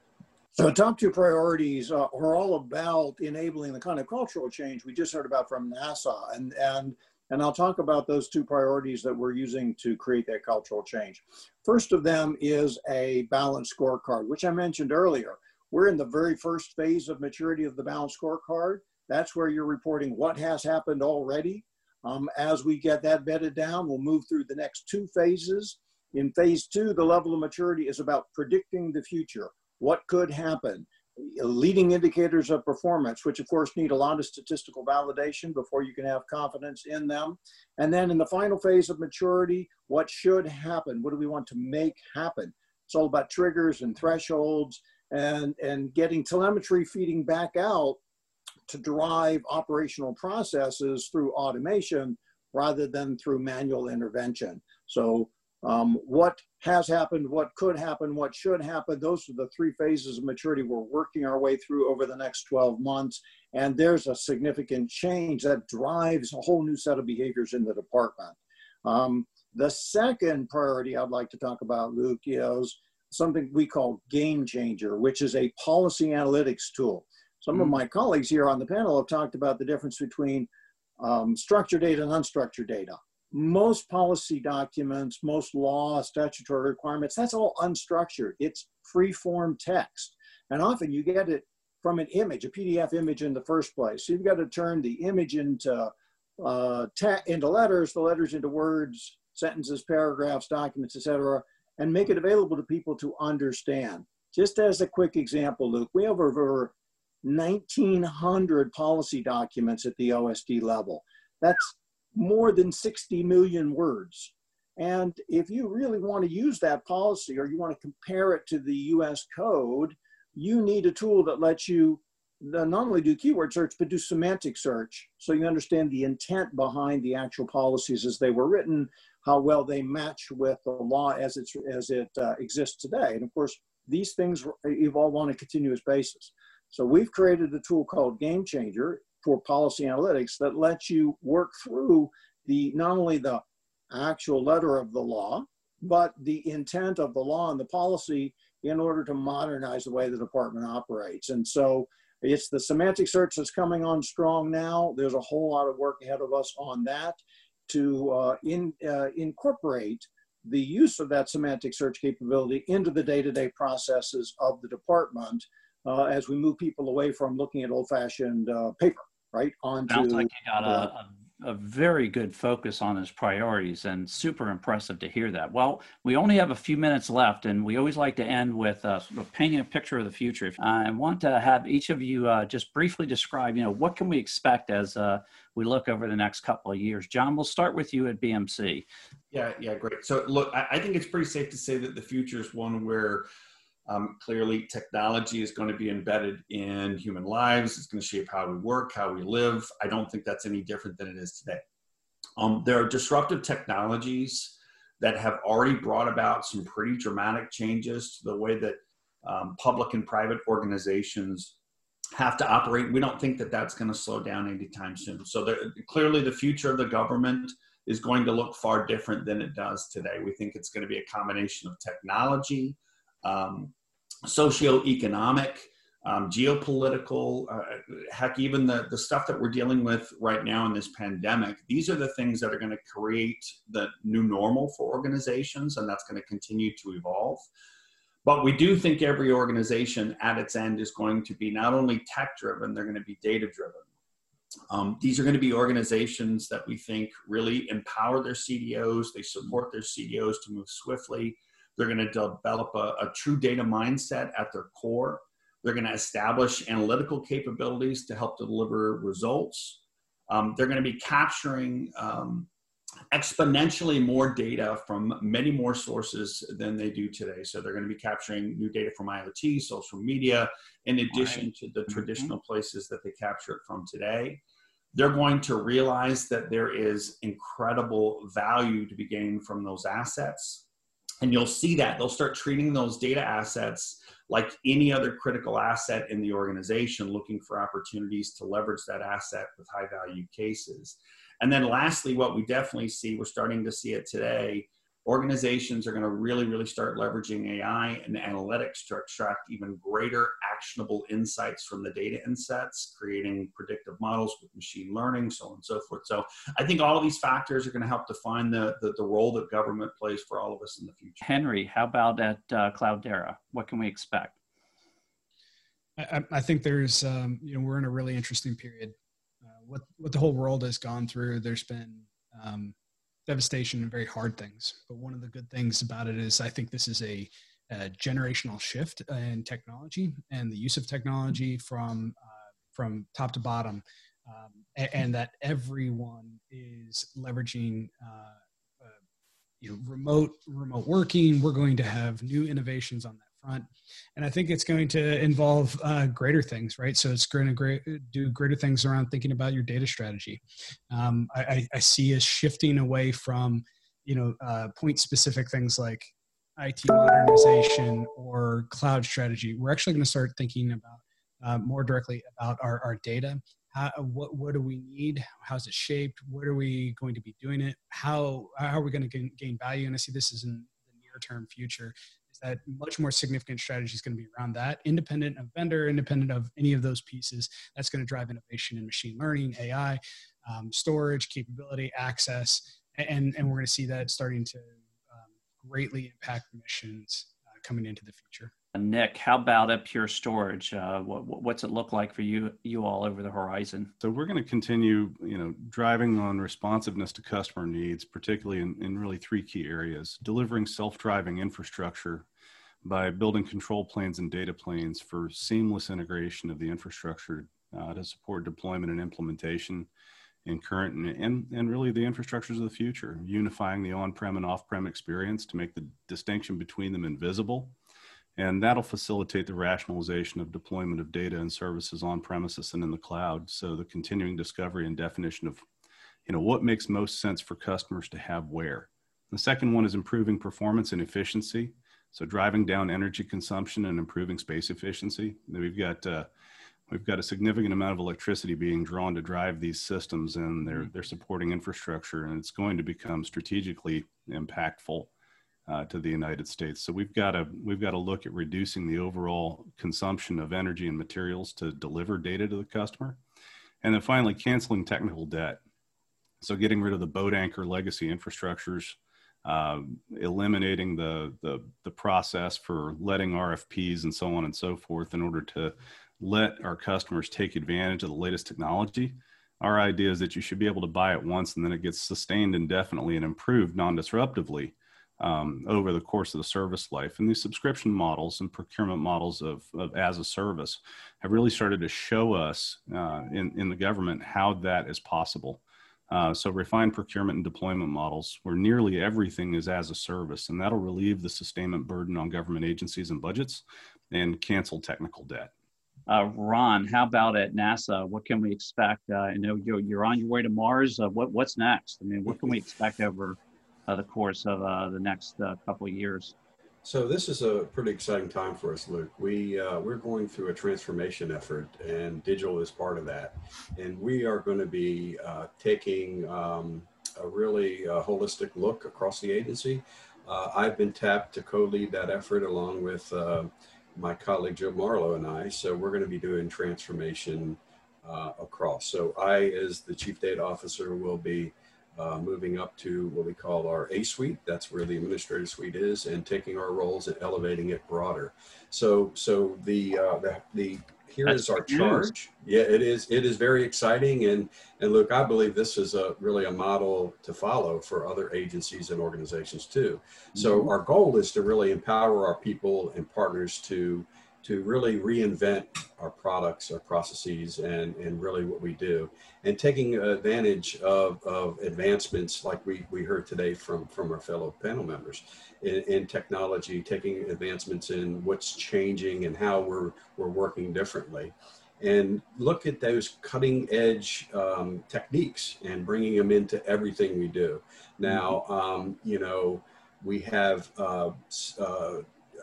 So top two priorities uh, are all about enabling the kind of cultural change we just heard about from NASA. And, and and I'll talk about those two priorities that we're using to create that cultural change. First of them is a balanced scorecard, which I mentioned earlier. We're in the very first phase of maturity of the balanced scorecard. That's where you're reporting what has happened already. Um, as we get that bedded down, we'll move through the next two phases. In phase two, the level of maturity is about predicting the future. What could happen? leading indicators of performance, which of course need a lot of statistical validation before you can have confidence in them. And then in the final phase of maturity, what should happen? What do we want to make happen? It's all about triggers and thresholds and, and getting telemetry feeding back out to drive operational processes through automation rather than through manual intervention. So um, what has happened, what could happen, what should happen, those are the three phases of maturity we're working our way through over the next 12 months. And there's a significant change that drives a whole new set of behaviors in the department. Um, the second priority I'd like to talk about, Luke, is something we call Game Changer, which is a policy analytics tool. Some mm-hmm. of my colleagues here on the panel have talked about the difference between um, structured data and unstructured data. Most policy documents, most law, statutory requirements, that's all unstructured. It's free form text. And often you get it from an image, a PDF image in the first place. So you've got to turn the image into, uh, into letters, the letters into words, sentences, paragraphs, documents, etc., and make it available to people to understand. Just as a quick example, Luke, we have over 1,900 policy documents at the OSD level. That's more than 60 million words. And if you really want to use that policy or you want to compare it to the US code, you need a tool that lets you not only do keyword search, but do semantic search so you understand the intent behind the actual policies as they were written, how well they match with the law as, it's, as it uh, exists today. And of course, these things evolve on a continuous basis. So we've created a tool called Game Changer for policy analytics that lets you work through the not only the actual letter of the law, but the intent of the law and the policy in order to modernize the way the department operates. And so it's the semantic search that's coming on strong now. There's a whole lot of work ahead of us on that to uh, in, uh, incorporate the use of that semantic search capability into the day-to-day processes of the department uh, as we move people away from looking at old-fashioned uh, paper, right? Onto Sounds like you got a, a, a, very good focus on his priorities and super impressive to hear that. Well, we only have a few minutes left and we always like to end with uh, sort of painting a picture of the future. I want to have each of you uh, just briefly describe, you know, what can we expect as uh, we look over the next couple of years? John, we'll start with you at BMC. Yeah, yeah, great. So look, I, I think it's pretty safe to say that the future is one where um, clearly, technology is going to be embedded in human lives. It's going to shape how we work, how we live. I don't think that's any different than it is today. Um, there are disruptive technologies that have already brought about some pretty dramatic changes to the way that um, public and private organizations have to operate. We don't think that that's going to slow down anytime soon. So there, clearly, the future of the government is going to look far different than it does today. We think it's going to be a combination of technology, um, socioeconomic, um, geopolitical, uh, heck, even the, the stuff that we're dealing with right now in this pandemic, these are the things that are going to create the new normal for organizations, and that's going to continue to evolve. But we do think every organization at its end is going to be not only tech driven, they're going to be data driven. Um, these are going to be organizations that we think really empower their CDOs, they support their CDOs to move swiftly they're going to develop a, a true data mindset at their core. They're going to establish analytical capabilities to help deliver results. Um, they're going to be capturing um, exponentially more data from many more sources than they do today. So they're going to be capturing new data from IoT, social media, in addition right. to the mm-hmm. traditional places that they capture it from today. They're going to realize that there is incredible value to be gained from those assets. And you'll see that they'll start treating those data assets like any other critical asset in the organization, looking for opportunities to leverage that asset with high value cases. And then lastly, what we definitely see, we're starting to see it today, organizations are going to really, really start leveraging AI and analytics to extract even greater actionable insights from the data insets, creating predictive models with machine learning, so on and so forth. So I think all of these factors are going to help define the, the, the role that government plays for all of us in the future. Henry, how about at uh, Cloudera? What can we expect? I, I think there's, um, you know, we're in a really interesting period. Uh, what, what the whole world has gone through, there's been um, devastation and very hard things. But one of the good things about it is I think this is a, a generational shift in technology and the use of technology from uh, from top to bottom, um, and, and, that everyone is leveraging uh, uh, you know, remote remote working. We're going to have new innovations on that front, and I think it's going to involve uh, greater things, right? So it's going to great, do greater things around thinking about your data strategy. Um, I, I, see us shifting away from you know uh, point specific things like IT modernization or cloud strategy. We're actually going to start thinking about uh, more directly about our, our data. How, what what do we need? How's it shaped? What are we going to be doing it? How how are we going to gain, gain value? And i see this is in the near term future that much more significant strategy is going to be around that independent of vendor independent of any of those pieces. That's going to drive innovation in machine learning ai um, storage capability access and and we're going to see that starting to um, greatly impact missions uh, coming into the future Nick, how about at Pure Storage? Uh, what, what's it look like for you you all over the horizon? So we're going to continue, you know, driving on responsiveness to customer needs, particularly in, in really three key areas: delivering self-driving infrastructure by building control planes and data planes for seamless integration of the infrastructure uh, to support deployment and implementation in current and, and, and really the infrastructures of the future, unifying the on-prem and off-prem experience to make the distinction between them invisible and that'll facilitate the rationalization of deployment of data and services on premises and in the cloud. So the continuing discovery and definition of, you know, what makes most sense for customers to have where. The second one is improving performance and efficiency. So driving down energy consumption and improving space efficiency. We've got uh, we've got a significant amount of electricity being drawn to drive these systems, and they're they're supporting infrastructure, and it's going to become strategically impactful uh, to the United States. So we've got to we've got to look at reducing the overall consumption of energy and materials to deliver data to the customer, and then finally canceling technical debt. So getting rid of the boat anchor legacy infrastructures, uh, eliminating the, the the process for letting RFPs and so on and so forth in order to let our customers take advantage of the latest technology. Our idea is that you should be able to buy it once and then it gets sustained indefinitely and improved non-disruptively um, over the course of the service life. And these subscription models and procurement models of, of as a service have really started to show us uh, in, in the government how that is possible. Uh, so refined procurement and deployment models where nearly everything is as a service, and that'll relieve the sustainment burden on government agencies and budgets and cancel technical debt. Uh, Ron, how about at NASA? What can we expect? Uh, I know you're, you're on your way to Mars. Uh, what, what's next? I mean, what can we expect over the course of uh, the next uh, couple of years. So this is a pretty exciting time for us, Luke. We uh, we're going through a transformation effort, and digital is part of that. And we are going to be uh, taking um, a really uh, holistic look across the agency. I've been tapped to co-lead that effort along with my colleague Joe Marlowe and I. So we're going to be doing transformation across. So I, as the chief data officer, will be uh, moving up to what we call our A suite. That's where the administrative suite is, and taking our roles and elevating it broader. So, so the uh, the, the here That's is our charge. Yeah, it is. It is very exciting, and and look, I believe this is a really a model to follow for other agencies and organizations too. So mm-hmm. our goal is to really empower our people and partners to to really reinvent our products, our processes, and, and really what we do. And taking advantage of, of advancements like we, we heard today from, from our fellow panel members in, in technology, taking advancements in what's changing and how we're, we're working differently. And look at those cutting edge um, techniques and bringing them into everything we do. Now, um, you know, we have uh, uh,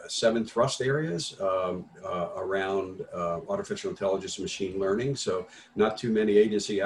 seven thrust areas um, uh, around uh, artificial intelligence and machine learning. So not too many agencies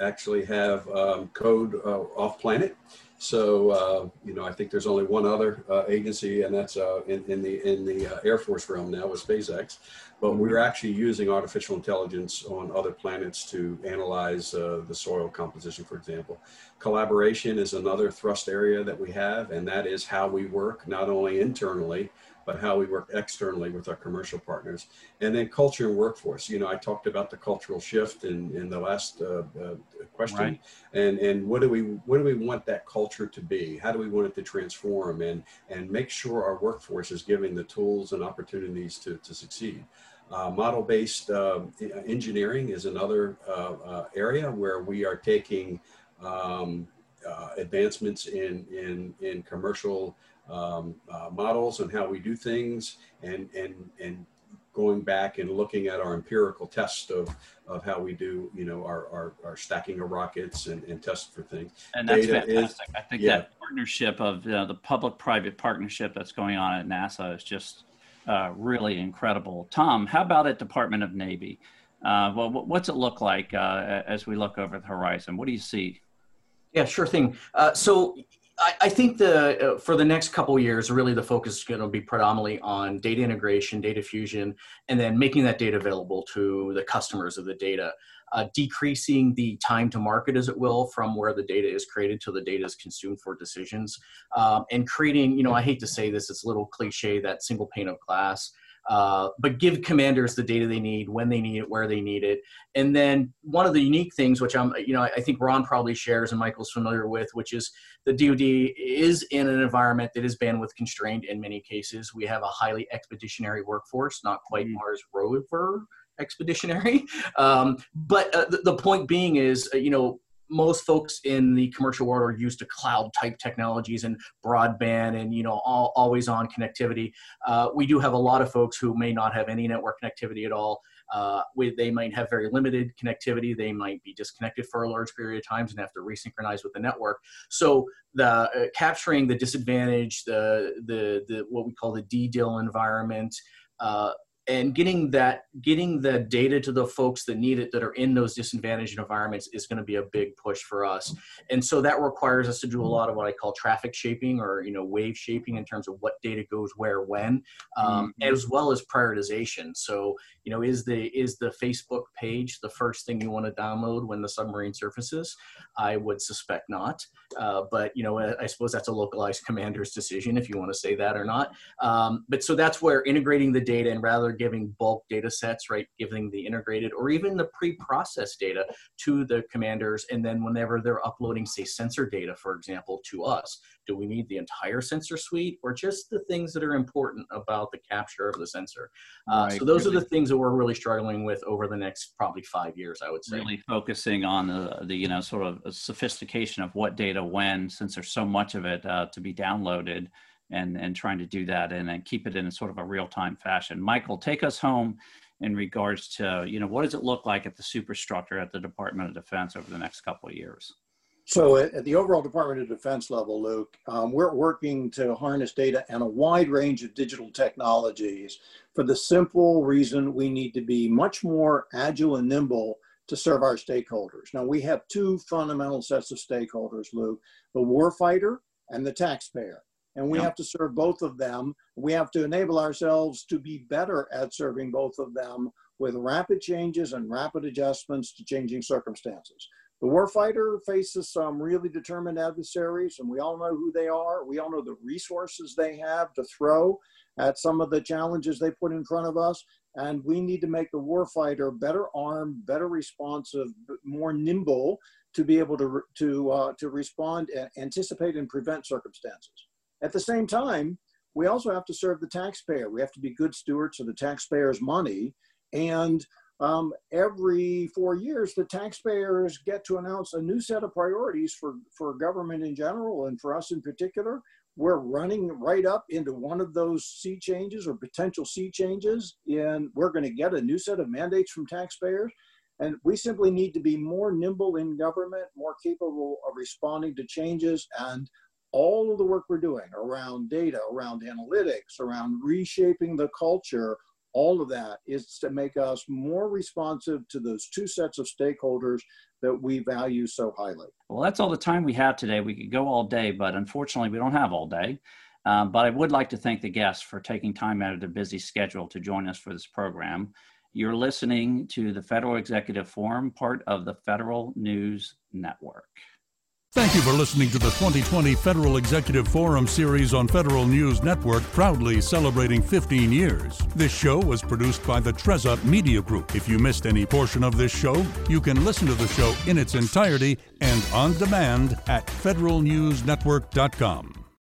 actually have um, code uh, off planet. So uh, you know, I think there's only one other uh, agency, and that's uh, in, in, the in the Air Force realm now with SpaceX. But we're actually using artificial intelligence on other planets to analyze the soil composition, for example. Collaboration is another thrust area that we have, and that is how we work not only internally but how we work externally with our commercial partners. And then culture and workforce. You know, I talked about the cultural shift in, in the last uh, uh, question. Right. And, and what do we what do we want that culture to be? How do we want it to transform and, and make sure our workforce is giving the tools and opportunities to, to succeed? Uh, model-based uh, engineering is another uh, uh, area where we are taking um, uh, advancements in, in, in commercial um, uh, models and how we do things and, and, and going back and looking at our empirical test of, of how we do, you know, our, our, our stacking of rockets and, and test for things. And that's Data fantastic. Is, I think yeah. that partnership of you know, the public-private partnership that's going on at NASA is just uh, really incredible. Tom, how about at Department of Navy? Uh, well, what's it look like uh, as we look over the horizon? What do you see? Yeah, sure thing. Uh, so I, think the uh, for the next couple years, really the focus is going to be predominantly on data integration, data fusion, and then making that data available to the customers of the data. Uh, decreasing the time to market, as it will, from where the data is created to the data is consumed for decisions, um, and creating. You know, I hate to say this; it's a little cliche that single pane of glass uh, but give commanders the data they need when they need it where they need it. And then one of the unique things which i'm you know i think ron probably shares and michael's familiar with which is the dod is in an environment that is bandwidth constrained in many cases. We have a highly expeditionary workforce not quite mm-hmm. mars rover expeditionary. [LAUGHS] Um, but uh, the, the, point being is uh, you know most folks in the commercial world are used to cloud type technologies and broadband and you know all, always on connectivity. Uh, we do have a lot of folks who may not have any network connectivity at all. Uh, we, they might have very limited connectivity. They might be disconnected for a large period of times and have to resynchronize with the network. So the uh, capturing the disadvantage the, the the what we call the DDIL environment uh, and getting that getting the data to the folks that need it that are in those disadvantaged environments is going to be a big push for us. And so that requires us to do a lot of what i call traffic shaping or you know wave shaping in terms of what data goes where when um, mm-hmm. as well as prioritization. So you know is the is the facebook page the first thing you want to download when the submarine surfaces? I would suspect not. Uh, but you know i suppose that's a localized [LAUGHS] commander's decision if you want to say that or not. Um, but so that's where integrating the data and rather giving bulk data sets, right, giving the integrated or even the pre-processed data to the commanders. And then whenever they're uploading, say, sensor data, for example, to us, do we need the entire sensor suite or just the things that are important about the capture of the sensor? Uh, right. So those really, are the things that we're really struggling with over the next probably five years, I would say. Really focusing on the, the you know, sort of sophistication of what data when, since there's so much of it uh, to be downloaded and and trying to do that and, and keep it in a sort of a real time fashion. Michael, take us home in regards to you know what does it look like at the superstructure at the Department of Defense over the next couple of years. So at the overall Department of Defense level, Luke, um, we're working to harness data and a wide range of digital technologies for the simple reason we need to be much more agile and nimble to serve our stakeholders. Now we have two fundamental sets of stakeholders, Luke, the warfighter and the taxpayer and we have to serve both of them. We have to enable ourselves to be better at serving both of them with rapid changes and rapid adjustments to changing circumstances. The warfighter faces some really determined adversaries, and we all know who they are. We all know the resources they have to throw at some of the challenges they put in front of us. And we need to make the warfighter better armed, better responsive, more nimble to be able to, to, uh, to respond, anticipate, and prevent circumstances. At the same time, we also have to serve the taxpayer. We have to be good stewards of the taxpayer's money. And um, every four years, the taxpayers get to announce a new set of priorities for, for government in general and for us in particular. We're running right up into one of those sea changes or potential sea changes, and we're going to get a new set of mandates from taxpayers. And we simply need to be more nimble in government, more capable of responding to changes, and all of the work we're doing around data, around analytics, around reshaping the culture, all of that is to make us more responsive to those two sets of stakeholders that we value so highly. Well, that's all the time we have today. We could go all day, but unfortunately, we don't have all day. Um, but I would like to thank the guests for taking time out of their busy schedule to join us for this program. You're listening to the Federal Executive Forum, part of the Federal News Network. Thank you for listening to the 2020 Federal Executive Forum series on Federal News Network, proudly celebrating 15 years. This show was produced by the Trezza Media Group. If you missed any portion of this show, you can listen to the show in its entirety and on demand at federalnewsnetwork.com.